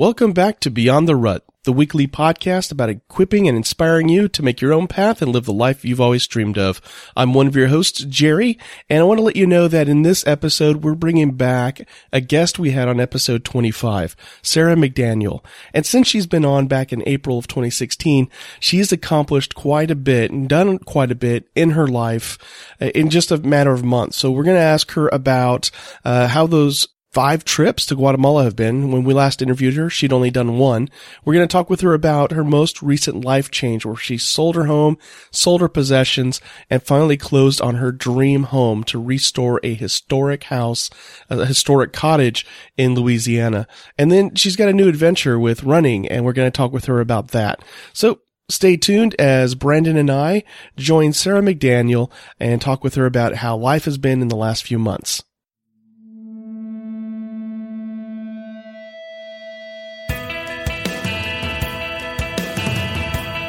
Welcome back to Beyond the Rut, the weekly podcast about equipping and inspiring you to make your own path and live the life you've always dreamed of. I'm one of your hosts, Jerry, and I want to let you know that in this episode, we're bringing back a guest we had on episode 25, Sara McDaniel. And since she's been on back in April of 2016, she's accomplished quite a bit and done quite a bit in her life uh, in just a matter of months. So we're going to ask her about uh, how those five trips to Guatemala have been. When we last interviewed her, she'd only done one. We're going to talk with her about her most recent life change where she sold her home, sold her possessions, and finally closed on her dream home to restore a historic house, a historic cottage in Louisiana. And then she's got a new adventure with running and we're going to talk with her about that. So Stay tuned as Brandon and I join Sara McDaniel and talk with her about how life has been in the last few months.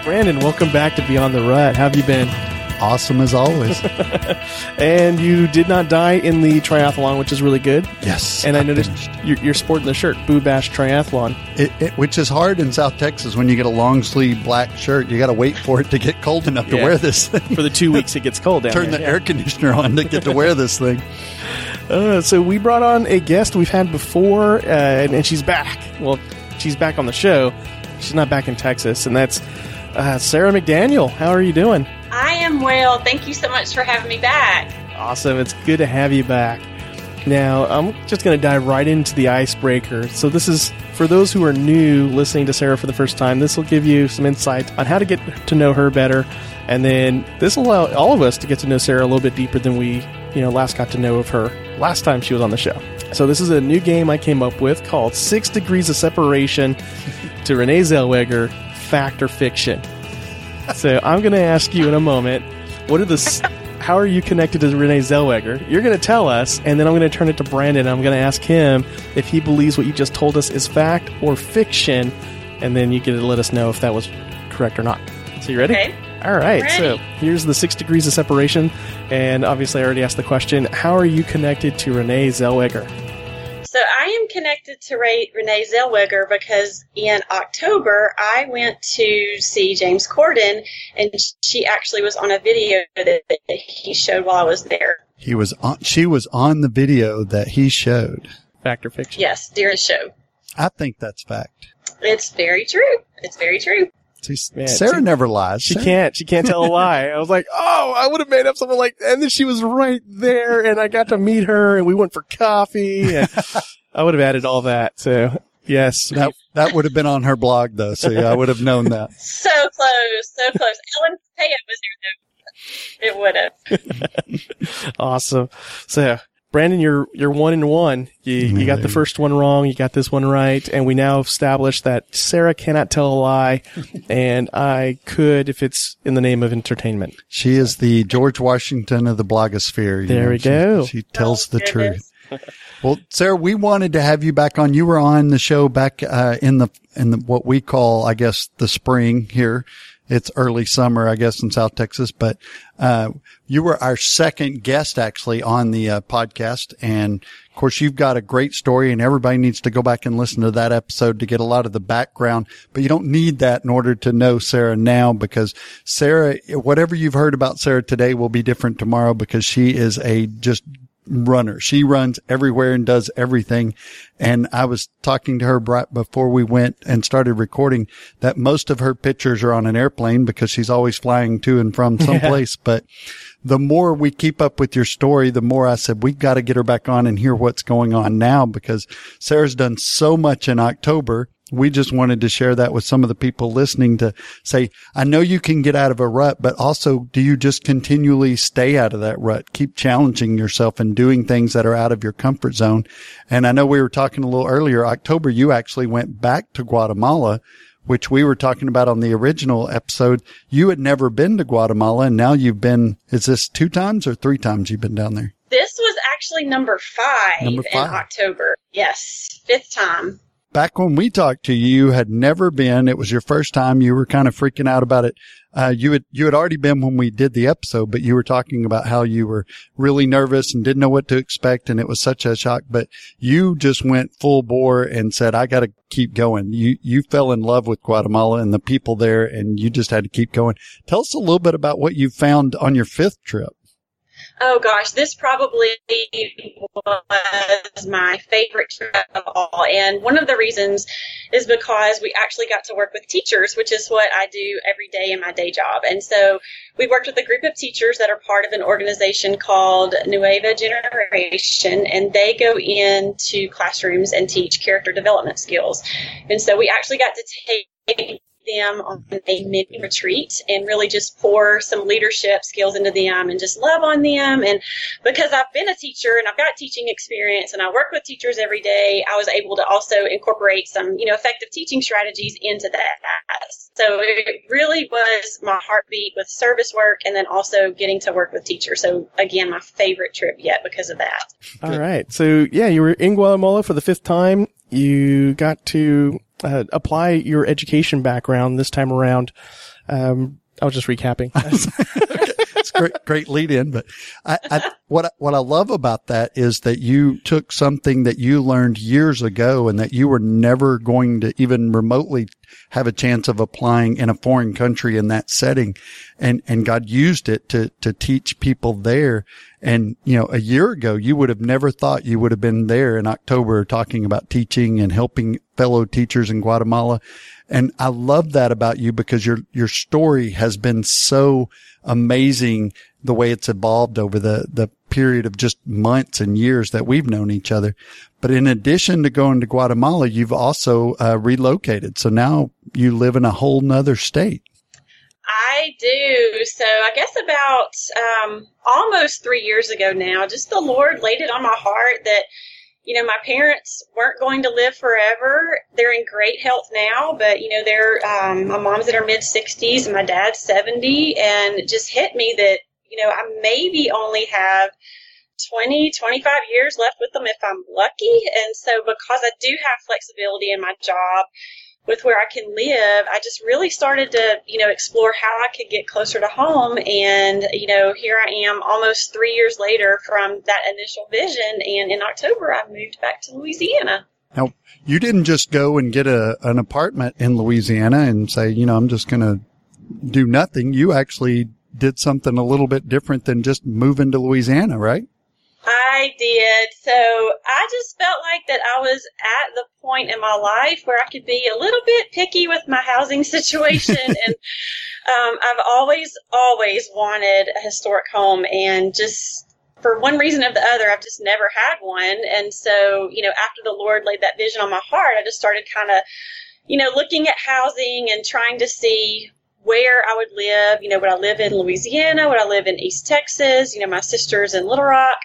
Brandon, welcome back to Beyond the Rut. How have you been? Awesome as always. and you did not die in the triathlon, which is really good. Yes. And I, I noticed you're, you're, sporting the shirt, Boo Bash Triathlon. It, it, which is hard in South Texas when you get a long sleeve black shirt. You got to wait for it to get cold enough yeah. to wear this thing. For the two weeks it gets cold down Turn the yeah. air conditioner on to get to wear this thing. Uh, so we brought on a guest we've had before, uh, and, and she's back. Well, she's back on the show. She's not back in Texas, and that's uh, Sara McDaniel, how are you doing? I am well. Thank you so much for having me back. Awesome. It's good to have you back. Now, I'm just going to dive right into the icebreaker. So, this is for those who are new listening to Sara for the first time, this will give you some insight on how to get to know her better. And then this will allow all of us to get to know Sara a little bit deeper than we, you know, last got to know of her last time she was on the show. So, this is a new game I came up with called Six Degrees of Separation to Renee Zellweger fact or fiction. So I'm going to ask you in a moment, what are the, how are you connected to Renee Zellweger? You're going to tell us, and then I'm going to turn it to Brandon. I'm going to ask him if he believes what you just told us is fact or fiction, and then you get to let us know if that was correct or not. So you ready? Okay. All right. So here's the six degrees of separation, and obviously I already asked the question: How are you connected to Renee Zellweger? So I am connected to Ray, Renee Zellweger because in October I went to see James Corden, and she actually was on a video that he showed while I was there. He was on. She was on the video that he showed. Fact or fiction? Yes, during the show. I think that's fact. It's very true. It's very true. See, Man, Sara see, never lies. She Sara. can't. She can't tell a lie. I was like, oh, I would have made up something like, and then she was right there, and I got to meet her, and we went for coffee, and I would have added all that. So yes, that that would have been on her blog though. So yeah, I would have known that. so close, so close. Ellen Pompeo was there though. It would have. awesome. So Brandon, you're you're one and one. You you got the first one wrong. You got this one right, and we now established that Sara cannot tell a lie, and I could if it's in the name of entertainment. She is the George Washington of the blogosphere. There know, we go. She, she tells the goodness. truth. Well, Sara, we wanted to have you back on. You were on the show back uh, in the in the, what we call, I guess, the spring here it's early summer, I guess, in South Texas, but, uh, you were our second guest actually on the uh, podcast. And of course, you've got a great story and everybody needs to go back and listen to that episode to get a lot of the background, but you don't need that in order to know Sara now because Sara, whatever you've heard about Sara today will be different tomorrow because she is a just runner. She runs everywhere and does everything. And I was talking to her right before we went and started recording that most of her pictures are on an airplane because she's always flying to and from someplace. Yeah. But the more we keep up with your story, the more I said, we've got to get her back on and hear what's going on now because Sara's done so much in October we just wanted to share that with some of the people listening to say, I know you can get out of a rut, but also do you just continually stay out of that rut? Keep challenging yourself and doing things that are out of your comfort zone. And I know we were talking a little earlier, October, you actually went back to Guatemala, which we were talking about on the original episode. You had never been to Guatemala and now you've been, is this two times or three times you've been down there? This was actually number five, Number in. October. Yes, fifth time. Back when we talked to you, had never been. It was your first time. You were kind of freaking out about it. Uh, you had, you had already been when we did the episode, but you were talking about how you were really nervous and didn't know what to expect. And it was such a shock, but you just went full bore and said, I got to keep going. You, you fell in love with Guatemala and the people there and you just had to keep going. Tell us a little bit about what you found on your fifth trip. Oh gosh, this probably was my favorite trip of all. And one of the reasons is because we actually got to work with teachers, which is what I do every day in my day job. And so we worked with a group of teachers that are part of an organization called Nueva Generation, and they go into classrooms and teach character development skills. And so we actually got to take them on a mini retreat and really just pour some leadership skills into them and just love on them. And because I've been a teacher and I've got teaching experience and I work with teachers every day, I was able to also incorporate some, you know, effective teaching strategies into that. So it really was my heartbeat with service work and then also getting to work with teachers. So again, my favorite trip yet because of that. All right. So yeah, you were in Guatemala for the fifth time. You got to uh, apply your education background this time around. Um, I was just recapping. it's great, great lead in. But I, I, what, what I love about that is that you took something that you learned years ago and that you were never going to even remotely have a chance of applying in a foreign country in that setting. And, and God used it to, to teach people there. And, you know, a year ago, you would have never thought you would have been there in October talking about teaching and helping fellow teachers in Guatemala. And I love that about you because your, your story has been so amazing the way it's evolved over the, the period of just months and years that we've known each other. But in addition to going to Guatemala, you've also uh, relocated. So now you live in a whole nother state. I do. So I guess about um, almost three years ago now, just the Lord laid it on my heart that, you know, my parents weren't going to live forever. They're in great health now, but, you know, they're, um, my mom's in her mid 60s and my dad's 70. And it just hit me that, you know, I maybe only have 20, 25 years left with them if I'm lucky. And so because I do have flexibility in my job, with where I can live, I just really started to, you know, explore how I could get closer to home. And, you know, here I am almost three years later from that initial vision. And in October, I moved back to Louisiana. Now, you didn't just go and get a, an apartment in Louisiana and say, you know, I'm just going to do nothing. You actually did something a little bit different than just moving to Louisiana, right? I did. So I just felt like that I was at the point in my life where I could be a little bit picky with my housing situation. and um, I've always, always wanted a historic home and just for one reason or the other, I've just never had one. And so, you know, after the Lord laid that vision on my heart, I just started kind of, you know, looking at housing and trying to see where I would live. You know, would I live in Louisiana? Would I live in East Texas? You know, my sister's in Little Rock.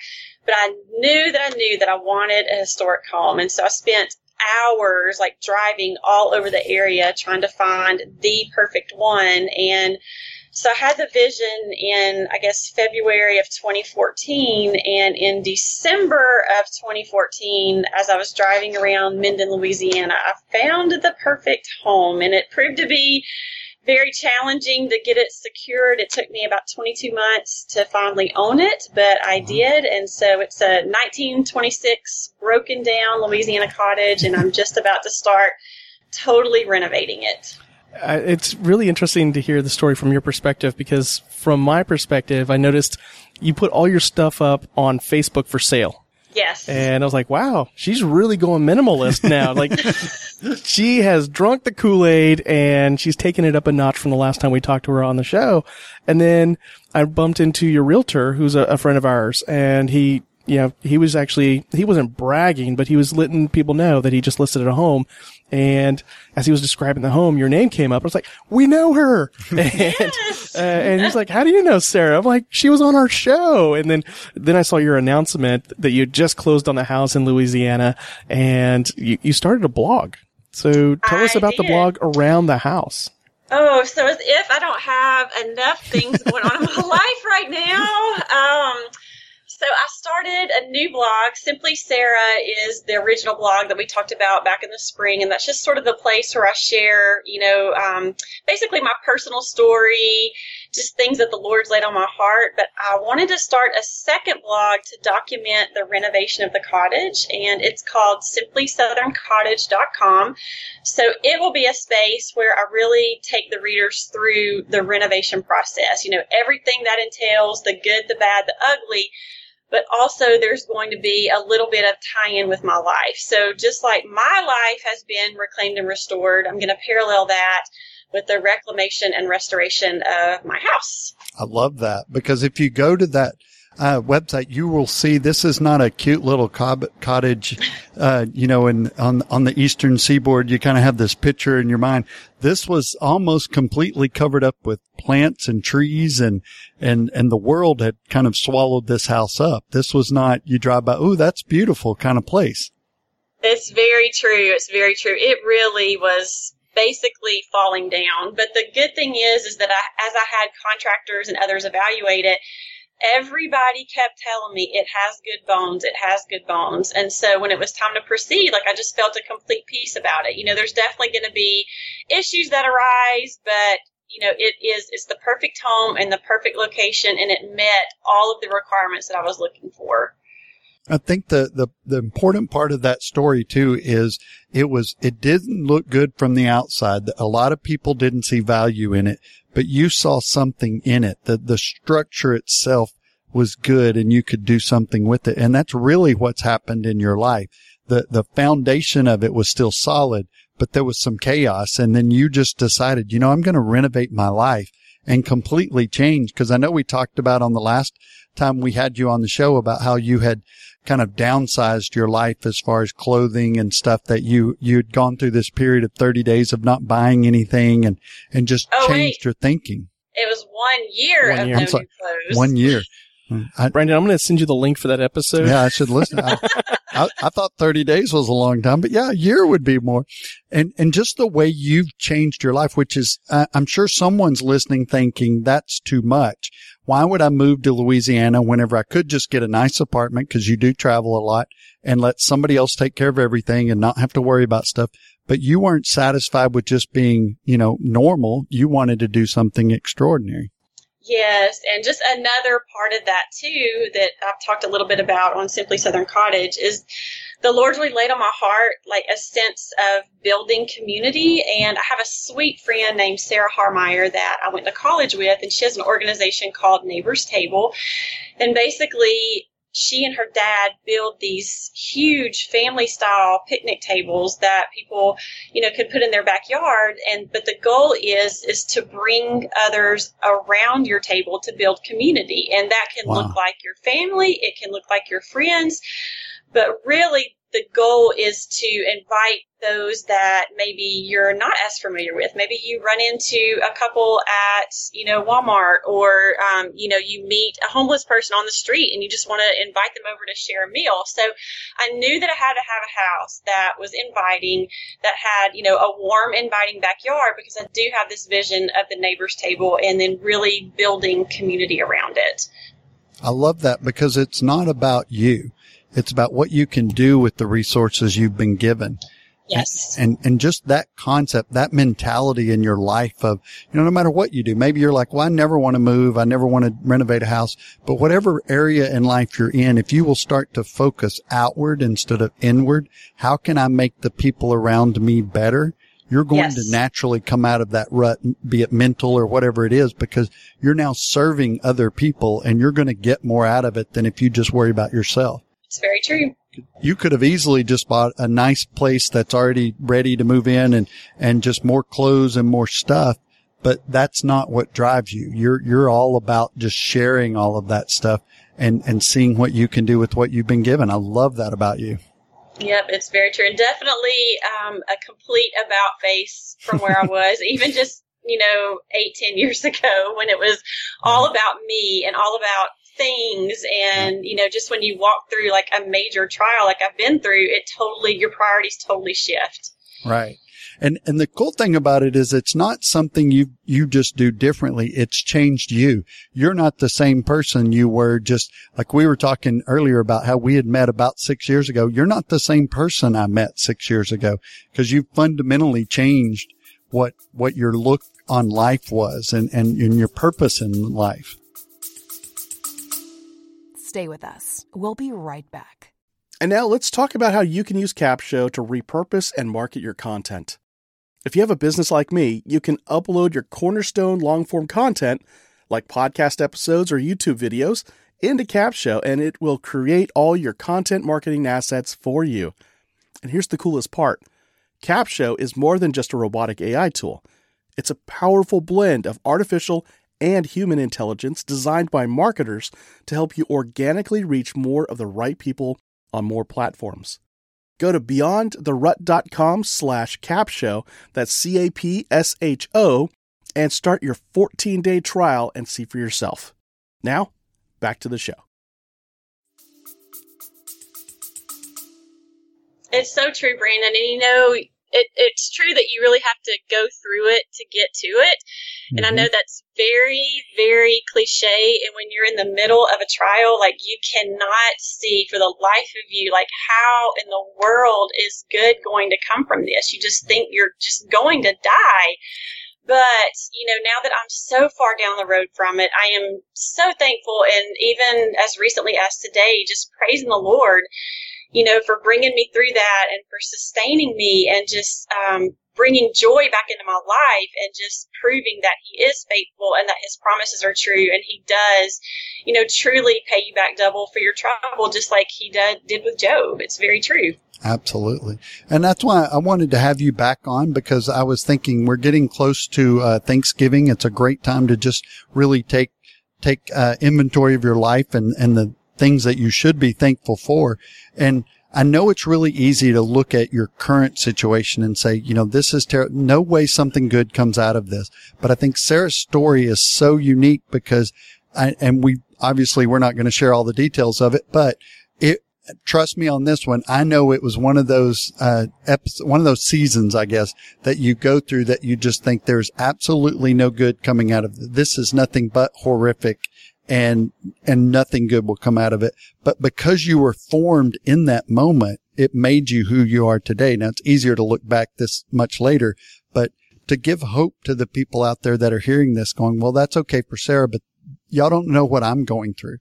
But I knew that I knew that I wanted a historic home. And so I spent hours like driving all over the area trying to find the perfect one. And so I had the vision in, I guess, February of 2014. And in December of 2014, as I was driving around Minden, Louisiana, I found the perfect home. And it proved to be very challenging to get it secured. It took me about 22 months to finally own it, but I did. And so it's a 1926 broken down Louisiana cottage, and I'm just about to start totally renovating it. Uh, it's really interesting to hear the story from your perspective because from my perspective, I noticed you put all your stuff up on Facebook for sale. Yes. And I was like, wow, she's really going minimalist now. like, she has drunk the Kool-Aid and she's taken it up a notch from the last time we talked to her on the show. And then I bumped into your realtor, who's a, a friend of ours, and he, you know, he was actually, he wasn't bragging, but he was letting people know that he just listed a home. And as he was describing the home, your name came up. I was like, we know her. And, Yes. uh, and he's like, how do you know Sara? I'm like, she was on our show. And then, then I saw your announcement that you just closed on the house in Louisiana and you, you started a blog. So tell us I about the blog around the house. Oh, so as if I don't have enough things going on in my life right now. Um, So I started a new blog. Simply Sara is the original blog that we talked about back in the spring, and that's just sort of the place where I share, you know, um, basically my personal story, just things that the Lord's laid on my heart. But I wanted to start a second blog to document the renovation of the cottage, and it's called simplysoutherncottage.com. So it will be a space where I really take the readers through the renovation process. You know, everything that entails the good, the bad, the ugly but also there's going to be a little bit of tie in with my life. So just like my life has been reclaimed and restored, I'm going to parallel that with the reclamation and restoration of my house. I love that because if you go to that uh, website, you will see this is not a cute little cob- cottage, uh, you know, in, on, on the eastern seaboard. You kind of have this picture in your mind. This was almost completely covered up with plants and trees and, and, and the world had kind of swallowed this house up. This was not, you drive by, oh, that's beautiful kind of place. It's very true. It's very true. It really was basically falling down. But the good thing is, is that I, as I had contractors and others evaluate it, everybody kept telling me it has good bones, it has good bones. And so when it was time to proceed, like I just felt a complete peace about it. You know, there's definitely going to be issues that arise, but you know, it is it's the perfect home and the perfect location and it met all of the requirements that I was looking for. I think the, the, the important part of that story too is it was, it didn't look good from the outside. A lot of people didn't see value in it, but you saw something in it. that the structure itself was good and you could do something with it. And that's really what's happened in your life. The, the foundation of it was still solid, but there was some chaos. And then you just decided, you know, I'm going to renovate my life and completely change. Cause I know we talked about on the last time we had you on the show about how you had kind of downsized your life as far as clothing and stuff that you, you'd gone through this period of 30 days of not buying anything and, and just oh, changed wait. your thinking. It was one year one of year. no sorry, clothes. One year. I, Brandon, I'm going to send you the link for that episode. Yeah, I should listen. I, I, I, thought 30 days was a long time, but yeah, a year would be more. And, and just the way you've changed your life, which is, uh, I'm sure someone's listening thinking that's too much. Why would I move to Louisiana whenever I could just get a nice apartment? Cause you do travel a lot and let somebody else take care of everything and not have to worry about stuff. But you weren't satisfied with just being, you know, normal. You wanted to do something extraordinary. Yes, and just another part of that too that I've talked a little bit about on Simply Southern Cottage is the Lord's really laid on my heart like a sense of building community. And I have a sweet friend named Sarah Harmeyer that I went to college with, and she has an organization called Neighbor's Table. And basically, she and her dad build these huge family style picnic tables that people, you know, could put in their backyard. And, but the goal is, is to bring others around your table to build community. And that can wow. look like your family. It can look like your friends. But really, the goal is to invite those that maybe you're not as familiar with. Maybe you run into a couple at, you know, Walmart or, um, you know, you meet a homeless person on the street and you just want to invite them over to share a meal. So I knew that I had to have a house that was inviting, that had, you know, a warm, inviting backyard because I do have this vision of the neighbor's table and then really building community around it. I love that because it's not about you. It's about what you can do with the resources you've been given. Yes. And, and just that concept, that mentality in your life of, you know, no matter what you do, maybe you're like, well, I never want to move. I never want to renovate a house, but whatever area in life you're in, if you will start to focus outward instead of inward, how can I make the people around me better? You're going yes. to naturally come out of that rut, be it mental or whatever it is, because you're now serving other people and you're going to get more out of it than if you just worry about yourself. It's very true. You could have easily just bought a nice place that's already ready to move in and, and just more clothes and more stuff. But that's not what drives you. You're, you're all about just sharing all of that stuff and, and seeing what you can do with what you've been given. I love that about you. Yep, it's very true. And definitely um, a complete about face from where I was, even just, you know, eight, ten years ago when it was all about me and all about things. And you know just when you walk through like a major trial like i've been through it totally your priorities totally shift. Right And, and the cool thing about it is it's not something you, you just do differently. It's changed you. You're not the same person you were just like we were talking earlier about how we had met about six years ago. You're not the same person I met six years ago because you've fundamentally changed what, what your look on life was and, and, and your purpose in life. Stay with us. We'll be right back. And now let's talk about how you can use Capsho to repurpose and market your content. If you have a business like me, you can upload your cornerstone long form content, like podcast episodes or YouTube videos, into Capsho, and it will create all your content marketing assets for you. And here's the coolest part Capsho is more than just a robotic AI tool, it's a powerful blend of artificial and human intelligence designed by marketers to help you organically reach more of the right people on more platforms. Go to beyondtherut.com slash capsho, that's C-A-P-S-H-O, and start your 14-day trial and see for yourself. Now, back to the show. It's so true, Brandon. And you know, it, it's true that you really have to go through it to get to it. And I mm-hmm. know that's very, very cliche. And when you're in the middle of a trial, like you cannot see for the life of you, like how in the world is good going to come from this? You just think you're just going to die. But, you know, now that I'm so far down the road from it, I am so thankful. And even as recently as today, just praising the Lord, you know, for bringing me through that and for sustaining me and just, um, bringing joy back into my life and just proving that he is faithful and that his promises are true and he does, you know, truly pay you back double for your trouble, just like he did, did with Job. It's very true. Absolutely. And that's why I wanted to have you back on because I was thinking we're getting close to uh, Thanksgiving. It's a great time to just really take, take uh, inventory of your life and, and the things that you should be thankful for. And I know it's really easy to look at your current situation and say, you know, this is terrible. No way something good comes out of this. But I think Sara's story is so unique because I, and we obviously we're not going to share all the details of it, but it, trust me on this one. I know it was one of those, uh, episodes, one of those seasons, I guess, that you go through that you just think there's absolutely no good coming out of it. This is nothing but horrific and, and nothing good will come out of it. But because you were formed in that moment, it made you who you are today. Now it's easier to look back this much later, but to give hope to the people out there that are hearing this going, well, that's okay for Sara, but y'all don't know what I'm going through.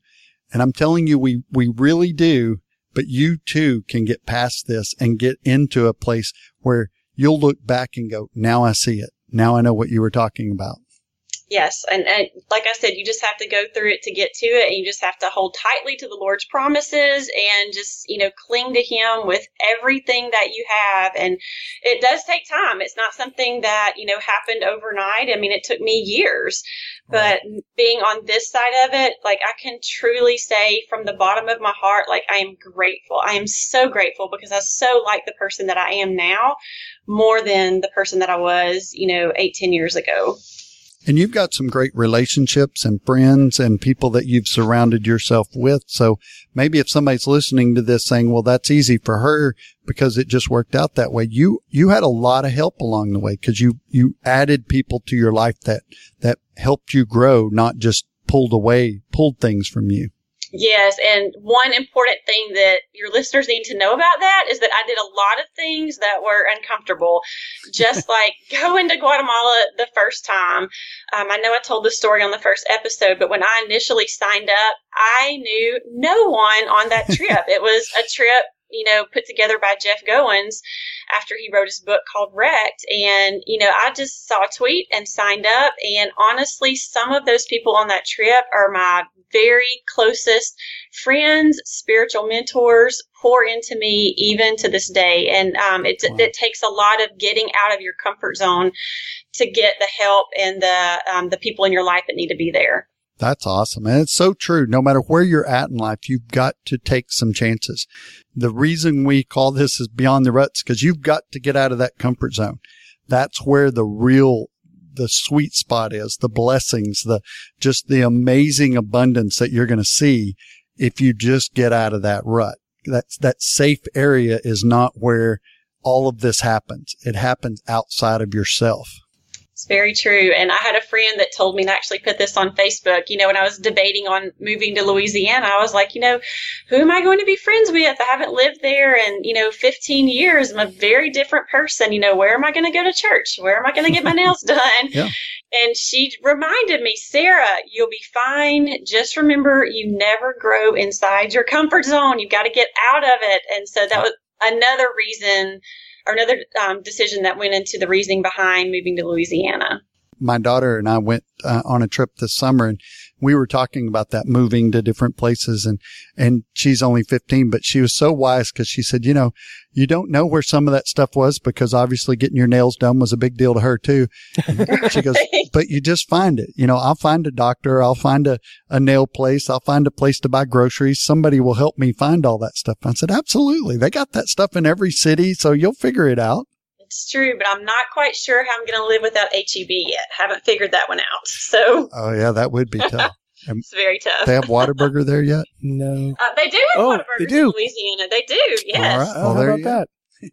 And I'm telling you, we, we really do, but you too can get past this and get into a place where you'll look back and go, now I see it. Now I know what you were talking about. Yes, and, and like I said, you just have to go through it to get to it, and you just have to hold tightly to the Lord's promises and just you know cling to Him with everything that you have. And it does take time. It's not something that you know happened overnight. I mean, it took me years, but being on this side of it, like I can truly say from the bottom of my heart, like I am grateful. I am so grateful because I so like the person that I am now more than the person that I was, you know, eight, ten years ago. And you've got some great relationships and friends and people that you've surrounded yourself with. So maybe if somebody's listening to this saying, well, that's easy for her because it just worked out that way. You, you had a lot of help along the way because you, you added people to your life that, that helped you grow, not just pulled away, pulled things from you. Yes, and one important thing that your listeners need to know about that is that I did a lot of things that were uncomfortable, just like going to Guatemala the first time. Um, I know I told the story on the first episode, but when I initially signed up, I knew no one on that trip. it was a trip you know, put together by Jeff Goins after he wrote his book called Wrecked. And, you know, I just saw a tweet and signed up. And honestly, some of those people on that trip are my very closest friends, spiritual mentors, pour into me even to this day. And um, it, wow. it takes a lot of getting out of your comfort zone to get the help and the um, the people in your life that need to be there. That's awesome. And it's so true. No matter where you're at in life, you've got to take some chances. The reason we call this is beyond the ruts because you've got to get out of that comfort zone. That's where the real, the sweet spot is, the blessings, the just the amazing abundance that you're going to see if you just get out of that rut. That's, that safe area is not where all of this happens. It happens outside of yourself. It's very true. And I had a friend that told me to actually put this on Facebook. You know, when I was debating on moving to Louisiana, I was like, you know, who am I going to be friends with? I haven't lived there in, you know, 15 years. I'm a very different person. You know, where am I going to go to church? Where am I going to get my nails done? Yeah. And she reminded me, Sara, you'll be fine. Just remember, you never grow inside your comfort zone. You've got to get out of it. And so that was another reason or another um, decision that went into the reasoning behind moving to Louisiana. My daughter and I went uh, on a trip this summer and we were talking about that moving to different places and, and she's only 15, but she was so wise because she said, you know, you don't know where some of that stuff was because obviously getting your nails done was a big deal to her too. She goes, but you just find it. You know, I'll find a doctor. I'll find a, a nail place. I'll find a place to buy groceries. Somebody will help me find all that stuff. I said, absolutely. They got that stuff in every city. So you'll figure it out. It's true, but I'm not quite sure how I'm going to live without HEB yet. Haven't figured that one out. So Oh yeah, that would be tough. it's very tough. They have Whataburger there yet? No. uh, they do have Oh, Whataburgers they do. in Louisiana. They do, yes. All right. Oh, Well, how there about you that?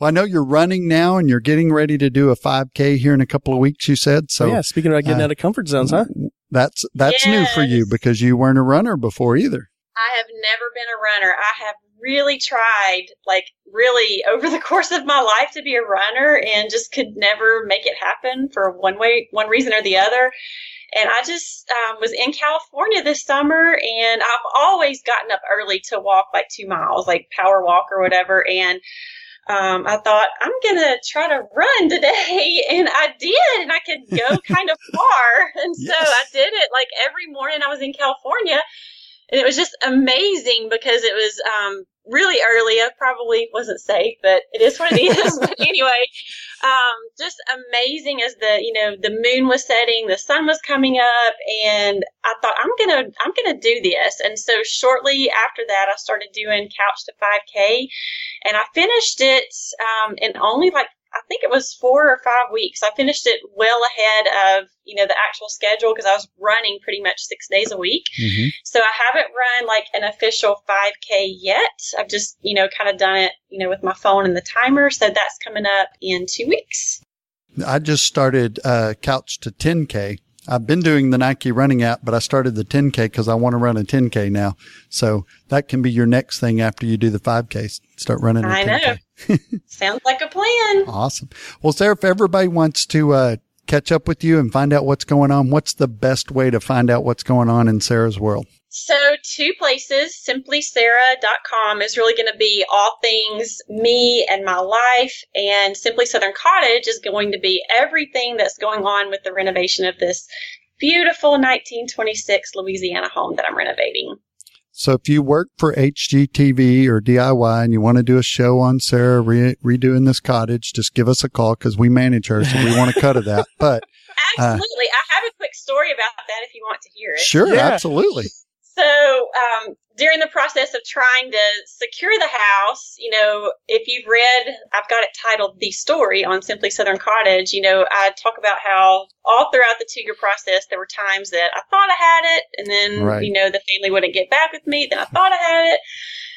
Well, I know you're running now and you're getting ready to do a 5K here in a couple of weeks, you said. So yeah, speaking about getting uh, out of comfort zones, huh? that's, that's new for you because you weren't a runner before either. I have never been a runner. I have really tried, like really over the course of my life to be a runner and just could never make it happen for one way, one reason or the other. And I just um, was in California this summer and I've always gotten up early to walk like two miles, like power walk or whatever. And um, I thought I'm gonna try to run today, and I did, and I could go kind of far, and so Yes. I did it like every morning. I was in California, and it was just amazing because it was um, really early. I probably wasn't safe, but it is what it is. but anyway, um, just amazing as the you know the moon was setting, the sun was coming up, and I thought I'm gonna I'm gonna do this. And so shortly after that, I started doing Couch to 5K, and I finished it um, in only like I think it was four or five weeks. I finished it well ahead of you know the actual schedule because I was running pretty much six days a week. Mm-hmm. So I haven't run like an official 5K yet. I've just, you know, kind of done it, you know, with my phone and the timer. So that's coming up in two weeks. I just started uh, Couch to 10K. I've been doing the Nike running app, but I started the 10K because I want to run a 10K now. So that can be your next thing after you do the 5K. Start running a I 10K. know. Sounds like a plan. Awesome. Well, Sara, if everybody wants to uh, catch up with you and find out what's going on, what's the best way to find out what's going on in Sara's world? So, two places, simplysara.com is really going to be all things me and my life, and Simply Southern Cottage is going to be everything that's going on with the renovation of this beautiful 1926 Louisiana home that I'm renovating. So if you work for HGTV or DIY and you want to do a show on Sara re- redoing this cottage, just give us a call because we manage her. So we want to cut of that. But uh, Absolutely. I have a quick story about that if you want to hear it. sure, Yeah. absolutely. So, um, during the process of trying to secure the house, you know, if you've read, I've got it titled The Story on Simply Southern Cottage, you know, I talk about how all throughout the two year process, there were times that I thought I had it, and then, Right. you know, the family wouldn't get back with me, then I thought I had it.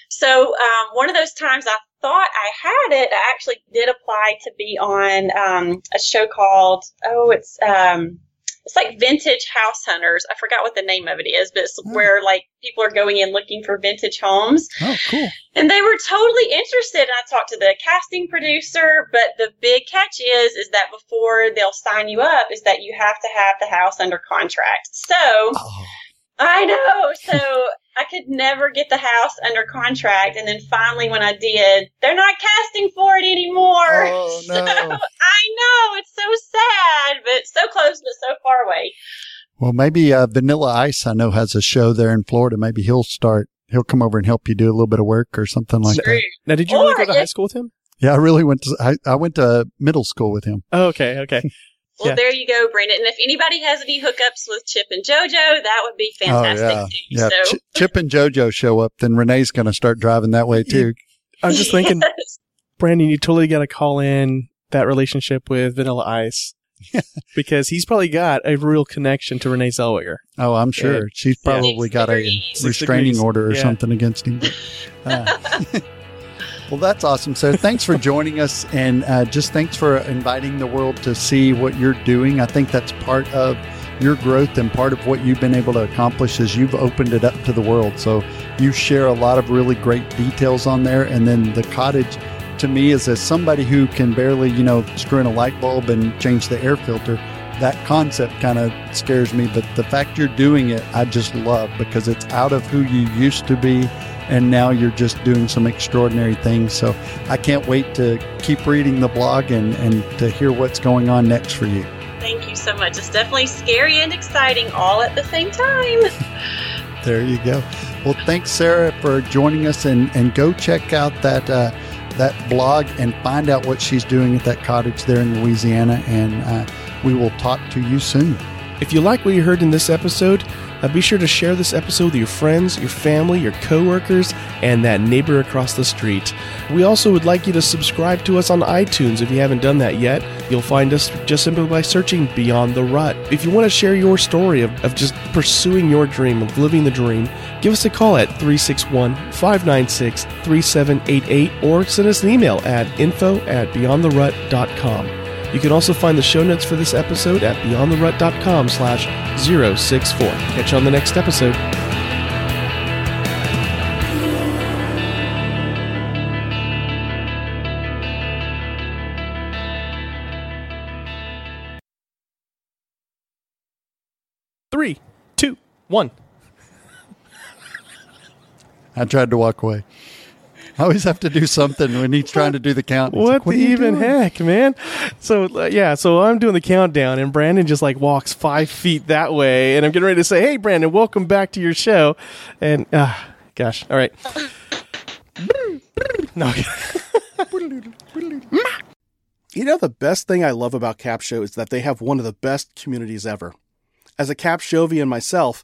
So, um, one of those times I thought I had it, I actually did apply to be on um, a show called, oh, it's, um, it's like vintage house hunters. I forgot what the name of it is, but it's Hmm. where like people are going in looking for vintage homes. Oh, cool. And they were totally interested. And I talked to the casting producer, but the big catch is is that before they'll sign you up is that you have to have the house under contract. So Oh, I know. So I could never get the house under contract. And then finally, when I did, they're not casting for it anymore. Oh, So, no. I know. It's so sad, but so close, but so far away. well, maybe uh, Vanilla Ice, I know, has a show there in Florida. Maybe he'll start, he'll come over and help you do a little bit of work or something like True. that. Now, did you really go to high school with him? Yeah, I really went to, I, I went to middle school with him. Oh, okay, okay. Well, Yeah. there you go, Brandon. And if anybody has any hookups with Chip and JoJo, that would be fantastic oh, yeah. too. Yeah. So, Ch- Chip and JoJo show up, then Renee's going to start driving that way too. I'm just thinking, Brandon, you totally got to call in that relationship with Vanilla Ice. because he's probably got a real connection to Renee Zellweger. Oh, I'm sure. Yeah. She's Yeah. probably got a restraining degrees. order or Yeah. something against him. But, uh, Well, that's awesome. So, thanks for joining us, and uh, just thanks for inviting the world to see what you're doing. I think that's part of your growth and part of what you've been able to accomplish is you've opened it up to the world. So, you share a lot of really great details on there, and then the cottage. To me, is as somebody who can barely, you know, screw in a light bulb and change the air filter, that concept kind of scares me. But the fact you're doing it, I just love because it's out of who you used to be and now you're just doing some extraordinary things. So I can't wait to keep reading the blog and, and to hear what's going on next for you. Thank you so much. It's definitely scary and exciting all at the same time. there you go. Well, thanks, Sara, for joining us, and, and go check out that uh, that blog and find out what she's doing at that cottage there in Louisiana. And uh, we will talk to you soon. If you like what you heard in this episode, uh, be sure to share this episode with your friends, your family, your coworkers, and that neighbor across the street. We also would like you to subscribe to us on iTunes if you haven't done that yet. You'll find us just simply by searching Beyond the Rut. If you want to share your story of, of just pursuing your dream, of living the dream, give us a call at 361 596 3788 or send us an email at info at beyondtherut.com. You can also find the show notes for this episode at beyondtherut.com slash 064. Catch you on the next episode. Three, two, one. I tried to walk away. I always have to do something when he's trying to do the count. What, like, the even doing? heck, man? So uh, yeah, so I'm doing the countdown, and Brandon just like walks five feet that way, and I'm getting ready to say, "Hey, Brandon, welcome back to your show." And uh, gosh, all right. no. you know the best thing I love about Capsho is that they have one of the best communities ever. As a Cap Shovian myself.